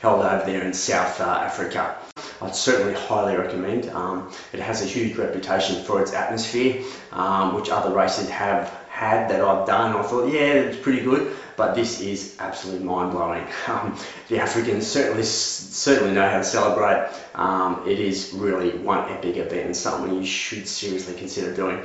held over there in South uh, Africa. I'd certainly highly recommend. Um, it has a huge reputation for its atmosphere, um, which other races have had that I've done. I thought, yeah, it's pretty good, but this is absolutely mind blowing. Um, the Africans certainly certainly know how to celebrate. Um, it is really one epic event and something you should seriously consider doing.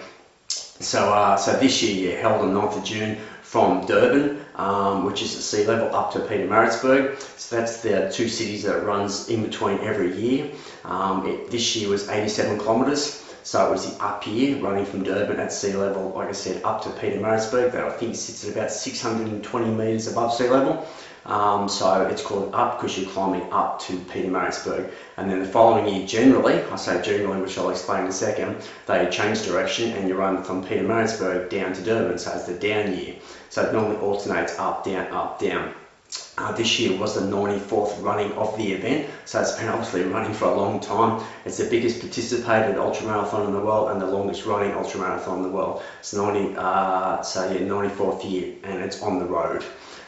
So, uh, so this year, yeah, held on 9th of June from Durban, um, which is at sea level, up to Peter Pietermaritzburg. So that's the two cities that it runs in between every year. Um, it, this year was 87 kilometres. So it was the up year, running from Durban at sea level, like I said, up to Peter Pietermaritzburg. That I think sits at about 620 metres above sea level. Um, so it's called up because you're climbing up to Peter Pietermaritzburg. And then the following year, generally, I say generally, which I'll explain in a second, they change direction and you run from Peter Pietermaritzburg down to Durban. So it's the down year. So it normally alternates up, down, up, down. Uh, this year was the 94th running of the event, so it's been obviously running for a long time. It's the biggest participated ultramarathon in the world and the longest running ultramarathon in the world. It's 90, uh, so yeah, 94th year, and it's on the road.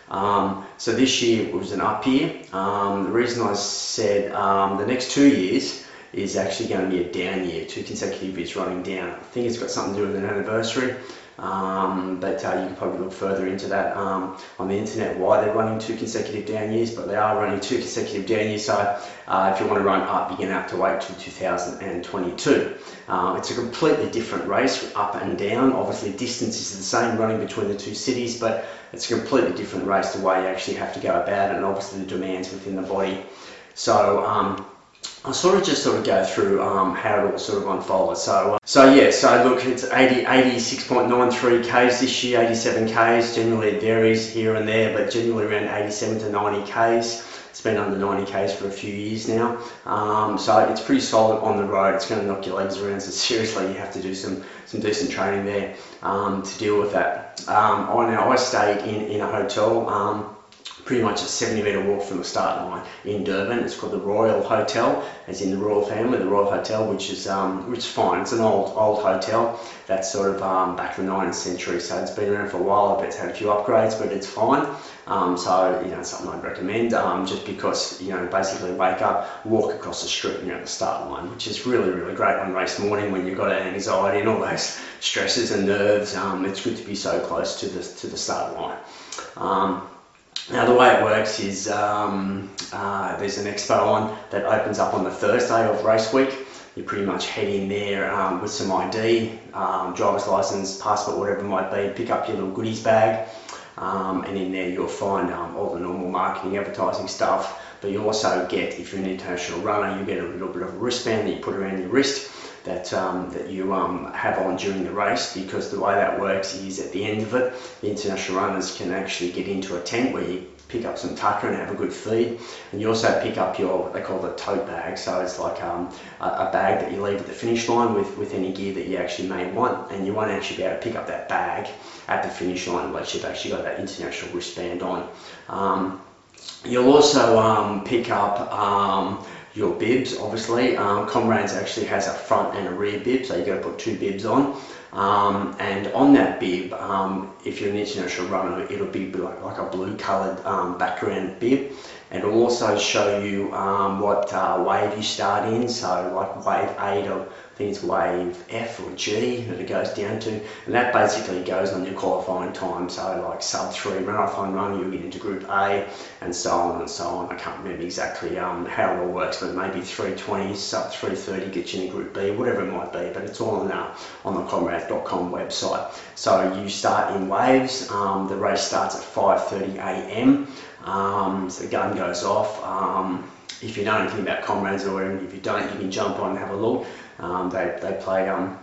Um, so this year was an up year. Um, the reason I said um, the next two years is actually going to be a down year, two consecutive years running down. I think it's got something to do with an anniversary. Um, but uh, you can probably look further into that um, on the internet why they're running two consecutive down years, but they are running two consecutive down years. So uh, if you want to run up, you're going to have to wait till 2022. Uh, it's a completely different race, up and down. Obviously, distance is the same running between the two cities, but it's a completely different race the way you actually have to go about it, and obviously the demands within the body. So um, I'll sort of just sort of go through um, how it all sort of unfolded. So, uh, so yeah, so look, it's 80, 86.93 Ks this year, 87 Ks. Generally it varies here and there, but generally around 87 to 90 Ks. It's been under 90 Ks for a few years now. Um, so it's pretty solid on the road. It's going to knock your legs around. So seriously, you have to do some, some decent training there um, to deal with that. Um, I, now, I stayed in, in a hotel um, pretty much a 70 metre walk from the start line in Durban. It's called the Royal Hotel, as in the royal family, the Royal Hotel, which is um, which is fine. It's an old old hotel that's sort of um, back in the 19th century, so it's been around for a while. I bet it's had a few upgrades, but it's fine. Um, so you know, something I'd recommend. Um, just because you know, basically wake up, walk across the street, and you're at the start line, which is really really great on race morning when you've got anxiety and all those stresses and nerves. Um, it's good to be so close to the to the start line. Now the way it works is um, uh, there's an expo on that opens up on the Thursday of race week. You pretty much head in there um, with some ID, um, driver's license, passport, whatever it might be, pick up your little goodies bag, um, and in there you'll find um, all the normal marketing, advertising stuff. But you also get, if you're an international runner, you get a little bit of a wristband that you put around your wrist that, um, that you um, have on during the race because the way that works is at the end of it, the international runners can actually get into a tent where you pick up some tucker and have a good feed. And you also pick up your, what they call the tote bag. So it's like um, a, bag that you leave at the finish line with, with any gear that you actually may want. And you won't actually be able to pick up that bag at the finish line unless you've actually got that international wristband on. Um, you'll also um, pick up um, your bibs, obviously. Um, Comrades actually has a front and a rear bib, so you've got to put two bibs on. Um, and on that bib, um, if you're an international runner, it'll be like, like a blue coloured um, background bib. And it'll also show you um, what uh, wave you start in, so like wave 8 or I think it's wave F or G that it goes down to, and that basically goes on your qualifying time. So like sub three marathon run, you'll get into Group A, and so on and so on. I can't remember exactly um, how it all works, but maybe 320, sub 330 gets you into Group B, whatever it might be. But it's all on uh, on the comrades.com website. So you start in waves. Um, the race starts at 5:30 a.m. Um, so the gun goes off. Um, if you know anything about comrades or if you don't, you can jump on and have a look. Um, they, they play um,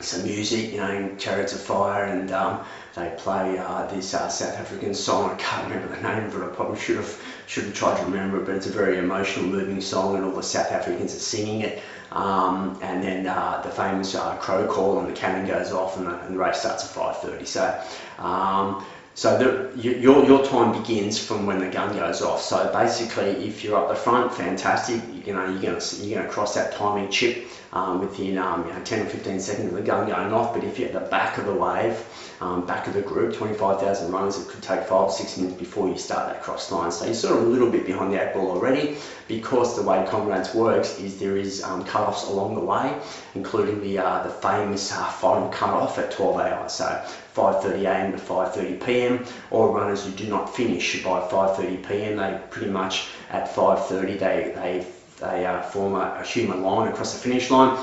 some music, you know, Chariots of Fire, and um, they play uh, this uh, South African song. I can't remember the name of it. I probably should have should have tried to remember it, but it's a very emotional, moving song, and all the South Africans are singing it. Um, and then uh, the famous uh, crow call, and the cannon goes off, and the, and the race starts at 5:30. So. Um, so the, your, your time begins from when the gun goes off. So basically, if you're up the front, fantastic. You know you're gonna you're gonna cross that timing chip um, within um, you know, 10 or 15 seconds of the gun going off. But if you're at the back of the wave, um, back of the group, 25,000 runners, it could take five or six minutes before you start that cross line. So you're sort of a little bit behind the eight ball already because the way Comrades works is there is um, cut-offs along the way, including the uh, the famous uh, final cut-off at 12 hours. So 5.30am to 5.30pm, All runners who do not finish by 5.30pm, they pretty much at 5.30 they, they, they uh, form a, a human line across the finish line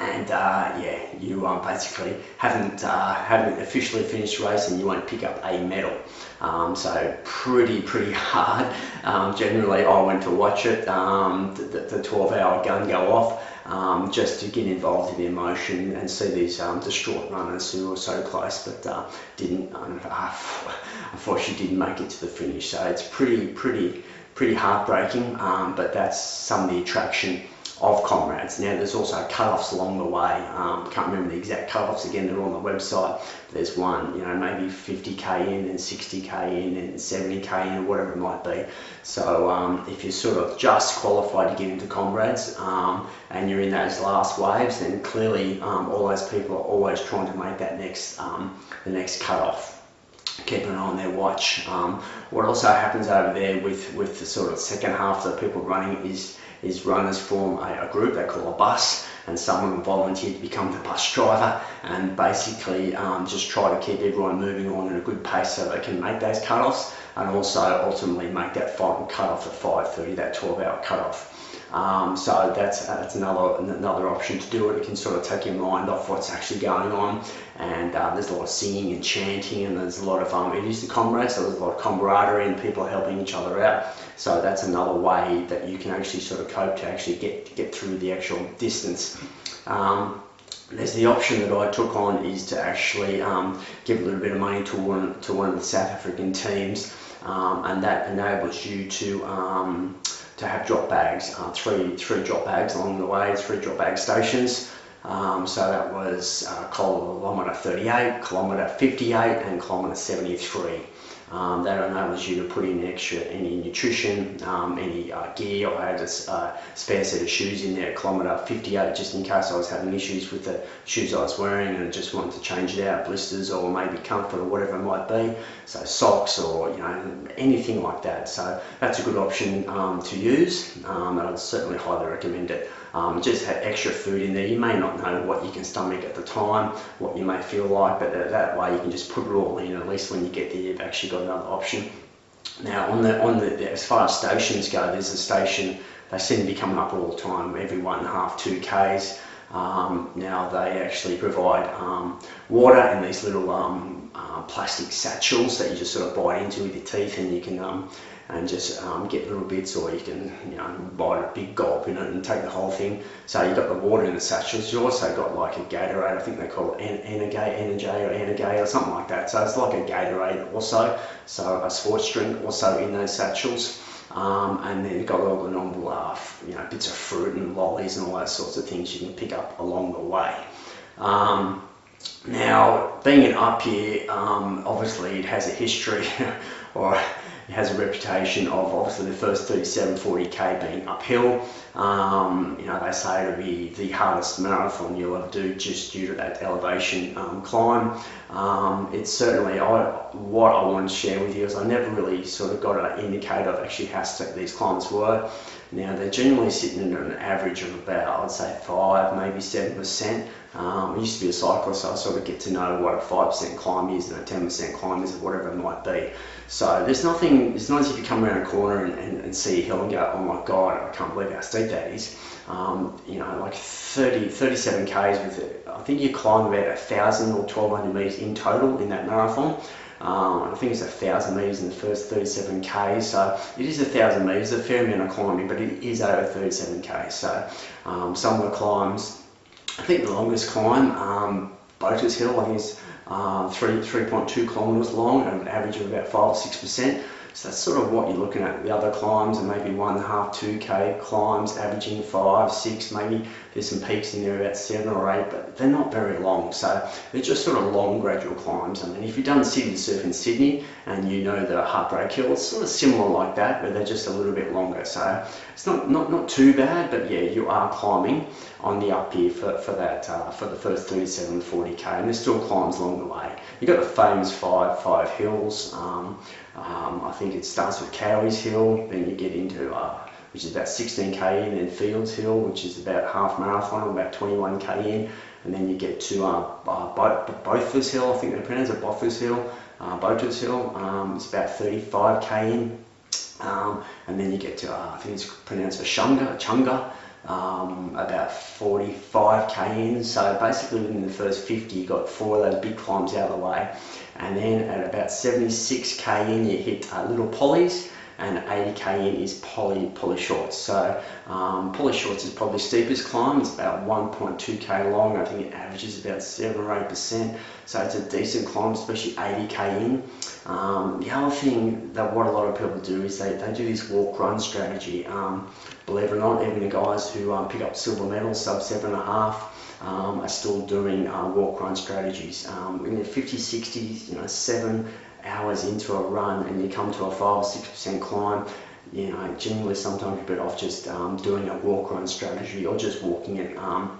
and uh, yeah, you um, basically haven't uh, haven't officially finished the race, and You won't pick up a medal. Um, so pretty pretty hard. Um, generally, I went to watch it. Um, the, the 12-hour gun go off. Um, just to get involved in the emotion and see these um, distraught runners who were so close but uh, didn't, uh, unfortunately, didn't make it to the finish. So it's pretty, pretty, pretty heartbreaking. but that's some of the attraction of comrades. Now there's also cut-offs along the way. Um, can't remember the exact cut-offs again. They're on the website. There's one, you know, maybe 50k in and 60k in and 70k in or whatever it might be. So um, if you're sort of just qualified to get into comrades um, and you're in those last waves, then clearly um, all those people are always trying to make that next um, the next cut-off keeping an eye on their watch. Um, what also happens over there with, with the sort of second half of the people running is is runners form a, a group they call a bus and someone volunteer to become the bus driver and basically um, just try to keep everyone moving on at a good pace so they can make those cut-offs and also ultimately make that final cut-off at 5.30, that 12-hour cut-off. Um, so that's that's another another option to do it. It can sort of take your mind off what's actually going on, and uh, there's a lot of singing and chanting, and there's a lot of um, it is the comrades, so there's a lot of camaraderie and people helping each other out. So that's another way that you can actually sort of cope to actually get get through the actual distance. Um, there's the option that I took on is to actually um, give a little bit of money to one to one of the South African teams, um, and that enables you to um, to have drop bags, uh, three three drop bags along the way, three drop bag stations. Um, so that was uh, kilometre 38, kilometre 58, and kilometre 73. Um, that enables you to put in extra any nutrition, um, any uh, gear. I had a uh, spare set of shoes in there kilometre 58 just in case I was having issues with the shoes I was wearing and just wanted to change it out, blisters or maybe comfort or whatever it might be. So socks or you know anything like that. So that's a good option um, to use um, and I'd certainly highly recommend it. Um, just have extra food in there. You may not know what you can stomach at the time, what you may feel like, but that way you can just put it all in. At least when you get there, you've actually got another option. Now, on the on the as far as stations go, there's a station. They seem to be coming up all the time, every one and a half, two k's. Um, now they actually provide um, water in these little um, uh, plastic satchels that you just sort of bite into with your teeth, and you can um, and just um, get little bits, or you can you know bite a big gulp in it and take the whole thing. So you've got the water in the satchels. You also got like a Gatorade. I think they call it Energade, Energy or Energade, or something like that. So it's like a Gatorade also. So a sports drink also in those satchels. Um, and then you've got all the normal, uh, you know, bits of fruit and lollies and all those sorts of things you can pick up along the way. Um, now, being an up here, um, obviously it has a history, or it has a reputation of obviously the first 37, 40k being uphill. Um, you know, they say it'll be the hardest marathon you'll ever do just due to that elevation um, climb. Um, it's certainly I, what I want to share with you is I never really sort of got an indicator of actually how steep these climbs were. Now they're generally sitting at an average of about I'd say five, maybe seven percent. Um, I used to be a cyclist, so I sort of get to know what a five percent climb is and a ten percent climb is, or whatever it might be. So there's nothing. It's not as if you come around a corner and, and, and see a hill and go, oh my god, I can't believe how steep that is. Um, you know, like 30, 37 k's with it. I think you climb about a thousand or 1200 meters in total in that marathon. Um, I think it's a thousand meters in the first 37 k's, so it is a thousand meters, a fair amount of climbing, but it is over 37 k's. So um, some of the climbs, I think the longest climb, um, Botha's Hill, I think is uh, 3, 3.2 kilometres long, and an average of about 5 or 6%. So that's sort of what you're looking at. The other climbs are maybe one and a half, two k climbs, averaging five, six, maybe There's some peaks in there about seven or eight, but they're not very long. So they're just sort of long, gradual climbs. I mean, if you've done Sydney Surf in Sydney and you know the Heartbreak Hill, it's sort of similar like that, but they're just a little bit longer. So it's not, not, not too bad, but yeah, you are climbing on the up here for, for that uh, for the first 37 40k and there's still climbs along the way you've got the famous five five hills um, um, I think it starts with Cowie's Hill then you get into uh, which is about 16k in, then Fields Hill, which is about half marathon, about 21k in, and then you get to uh, uh, Bothers Hill, I think they pronounce it Bothers Hill, uh, Bothers Hill, um, it's about 35k in, um, and then you get to, uh, I think it's pronounced Chunga, Chunga, um, about 45k in. So basically within the first 50, you got four of those big climbs out of the way. And then at about 76k in, you hit uh, Little Polly's, and 80k in is Polly Polly Shorts. So um, Polly Shorts is probably steepest climb. It's about 1.2k long. I think it averages about seven or eight percent. So it's a decent climb, especially 80k in. Um, the other thing that what a lot of people do is they, they do this walk run strategy. Um, believe it or not, even the guys who um, pick up silver medals, sub seven and a half. Um, are still doing uh, walk run strategies. Um, in the 50s, 60s, you know, seven, hours into a run and you come to a 5 or 6% climb, you know, generally sometimes you're better off just um, doing a walk run strategy or just walking it. Um,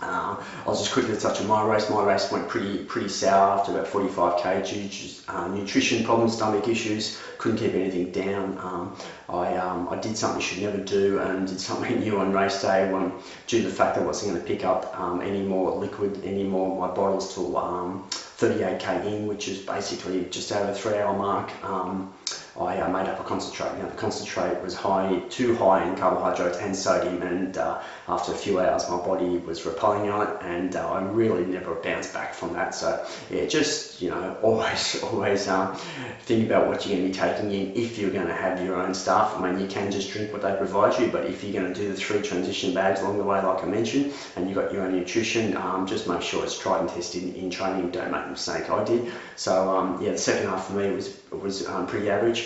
uh, I'll just quickly on my race. My race went pretty pretty sour after about 45k due to uh, nutrition problems, stomach issues, couldn't keep anything down. Um, I, um, I did something I should never do and did something new on race day when, due to the fact that I wasn't going to pick up um, any more liquid any anymore. My bottles till um, 38k in, which is basically just over three hour mark. Um, I uh, made up a concentrate. Now the concentrate was high, too high in carbohydrates and sodium, and uh, after a few hours, my body was repelling on it, and uh, I really never bounced back from that. So yeah, just you know, always, always um, think about what you're going to be taking in if you're going to have your own stuff. I mean, you can just drink what they provide you, but if you're going to do the three transition bags along the way, like I mentioned, and you've got your own nutrition, um, just make sure it's tried and tested in, in training. Don't make the mistake I did. So um, yeah, the second half for me was was um, pretty average.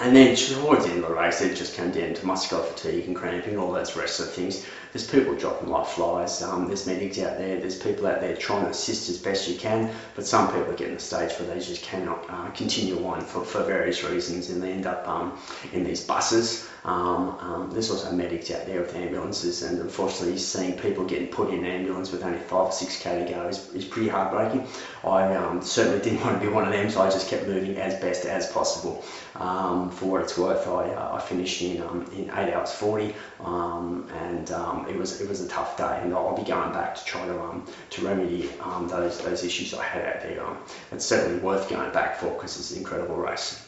And then towards the end of the race, it just came down to muscular fatigue and cramping, all those rest of things. There's people dropping like flies. Um, there's medics out there. There's people out there trying to assist as best you can. But some people are getting the stage where they just cannot uh, continue on for, for various reasons, and they end up um, in these buses. Um, um, there's also medics out there with ambulances, and unfortunately, seeing people getting put in an ambulance with only five or six k to go is, is pretty heartbreaking. I um, certainly didn't want to be one of them, so I just kept moving as best as possible. Um, for what it's worth, I, uh, I finished in um, in eight hours forty, um, and it was it was a tough day, and I'll be going back to try to to remedy those those issues I had out there. it's certainly worth going back for because it's an incredible race.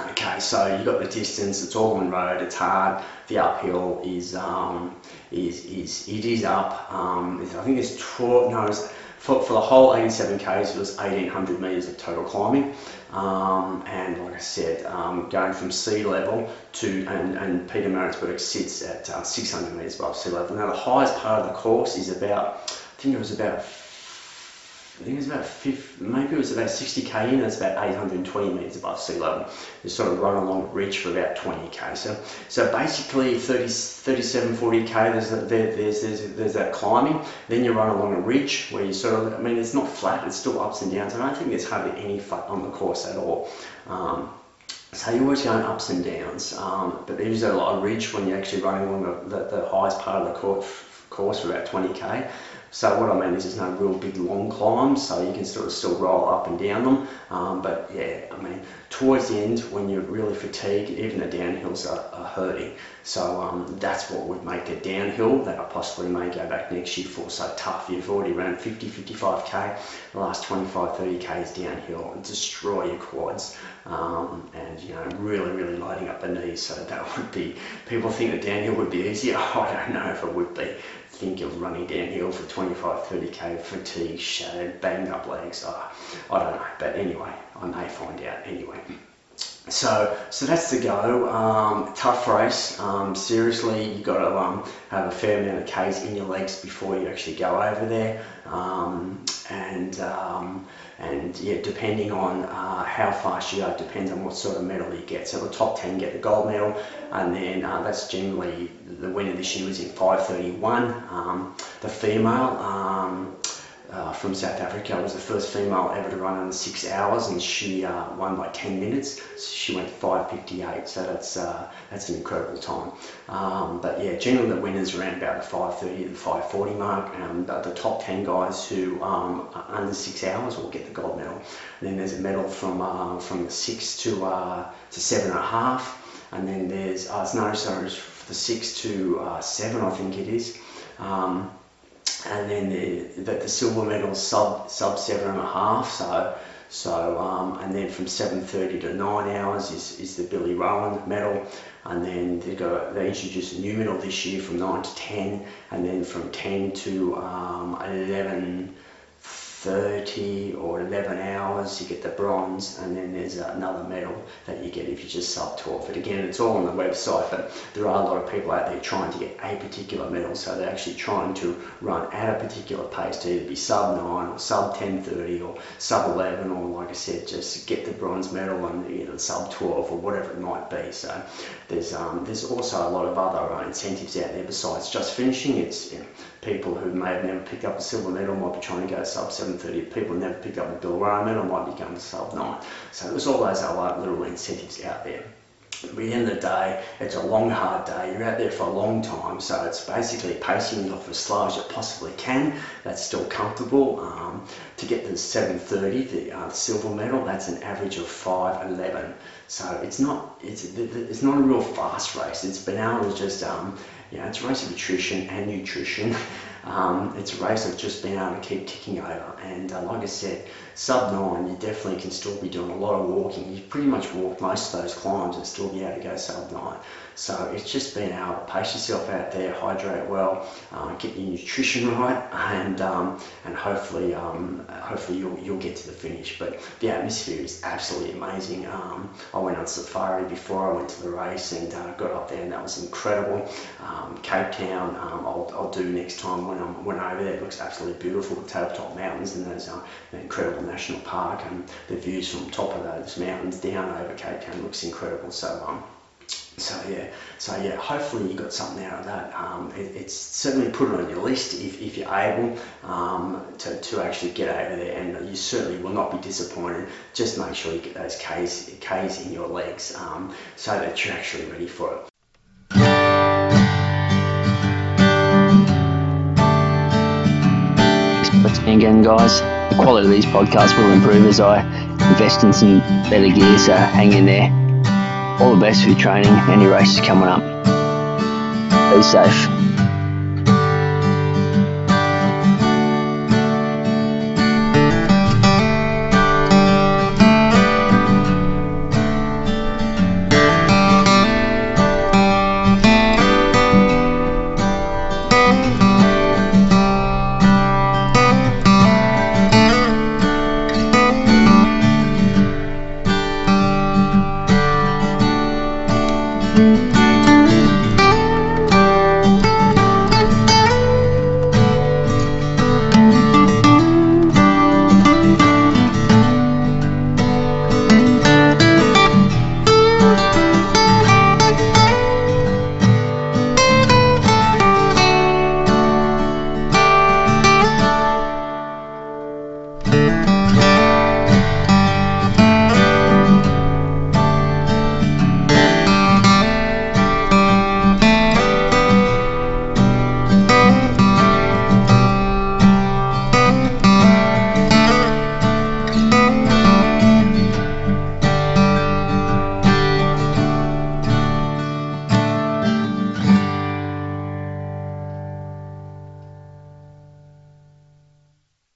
Okay, so you've got the distance, it's all on road, it's hard, the uphill is, um, is, is it is up, um, I think it's 12, no, it's, for, for the whole 87 k's it was 1800 metres of total climbing, um, and like I said, um, going from sea level to, and, and Pietermaritzburg sits at uh, 600 metres above sea level. Now the highest part of the course is about, I think it was about I think it was about 50, maybe it was about 60k in, it's about 820 metres above sea level. You sort of run along a ridge for about 20k. So, so basically 30, 37, 40k, there's, there, there's, there's, there's that climbing. Then you run along a ridge where you sort of, I mean, it's not flat, it's still ups and downs. I don't think there's hardly any flat on the course at all. Um, so you're always going ups and downs, um, but there is a lot of ridge when you're actually running along the, the, the highest part of the course, course for about 20k. So what I mean is there's no real big long climbs, so you can sort of still roll up and down them. Um, but yeah, I mean, towards the end, when you're really fatigued, even the downhills are, are hurting. So um, that's what would make a downhill that I possibly may go back next year for so tough. You've already ran 50, 55k, the last 25, 30k is downhill and destroy your quads. Um, and you know, really, really lighting up the knees. So that would be, people think that downhill would be easier. I don't know if it would be think of running downhill for 25, 30k, fatigue, shattered, banged up legs. Oh, I don't know, but anyway, I may find out anyway. So, so that's the go. Um, tough race. Um, seriously, you've got to um, have a fair amount of Ks in your legs before you actually go over there. And um, and yeah, depending on uh, how fast you go, depends on what sort of medal you get. So the top 10 get the gold medal, and then uh, that's generally the winner this year was in 5:31. Um, the female. Um, from South Africa was the first female ever to run under six hours, and she uh, won by 10 minutes. So she went 5:58, so that's uh, that's an incredible time. Um, but yeah, generally the winners around about the 5:30 to the 5:40 mark. Um, the, the, top 10 guys who um, are under six hours will get the gold medal. And then there's a medal from uh, from the six to uh, to seven and a half, and then there's uh, sorry, the six to uh, seven, I think it is. Um, and then the, the, the silver medal sub sub seven and a half. So so um, and then from 7:30 to nine hours is, is the Billy Rowan medal, and then they go they introduced a new medal this year from nine to 10, and then from 10 to um, 11. 30 or 11 hours, you get the bronze, and then there's another medal that you get if you just sub 12. But again, it's all on the website, but there are a lot of people out there trying to get a particular medal, so they're actually trying to run at a particular pace to either be sub 9 or sub 10:30 or sub 11, or like I said, just get the bronze medal and you know, sub 12 or whatever it might be. So there's um, there's also a lot of other uh, incentives out there besides just finishing. It's you know, people who may have never picked up a silver medal might be trying to go sub 7:30. People who never picked up a Bill Rowan medal might be going sub 9. So there's all those other little incentives out there. But at the end of the day, it's a long, hard day. You're out there for a long time, so it's basically pacing yourself as slow as you possibly can. That's still comfortable. Um, to get to 7:30, the uh, silver medal, that's an average of 5:11. So it's not it's it's not a real fast race. It's been able to just um, you know, it's a race of attrition and nutrition. Um, it's a race of just being able to keep ticking over. And uh, like I said, sub nine, you definitely can still be doing a lot of walking. You pretty much walk most of those climbs and still be able to go sub nine. So it's just being able to pace yourself out there, hydrate well, uh, get your nutrition right, and um, and hopefully um, hopefully you'll you'll get to the finish. But the atmosphere is absolutely amazing. Um, I went on safari before I went to the race and uh, got up there, and that was incredible. Um, Cape Town, um, I'll, I'll do next time when I'm when I'm over there. It looks absolutely beautiful. The tabletop mountains and those uh, incredible national park, and the views from top of those mountains down over Cape Town looks incredible. So um, so yeah, so yeah, hopefully you got something out of that. Um, it, it's certainly put it on your list if, if you're able um, to, to actually get over there, and you certainly will not be disappointed. Just make sure you get those K's, K's in your legs um, so that you're actually ready for it. Again, guys, the quality of these podcasts will improve as I invest in some better gear, so hang in there all the best for your training and your races coming up. Be safe.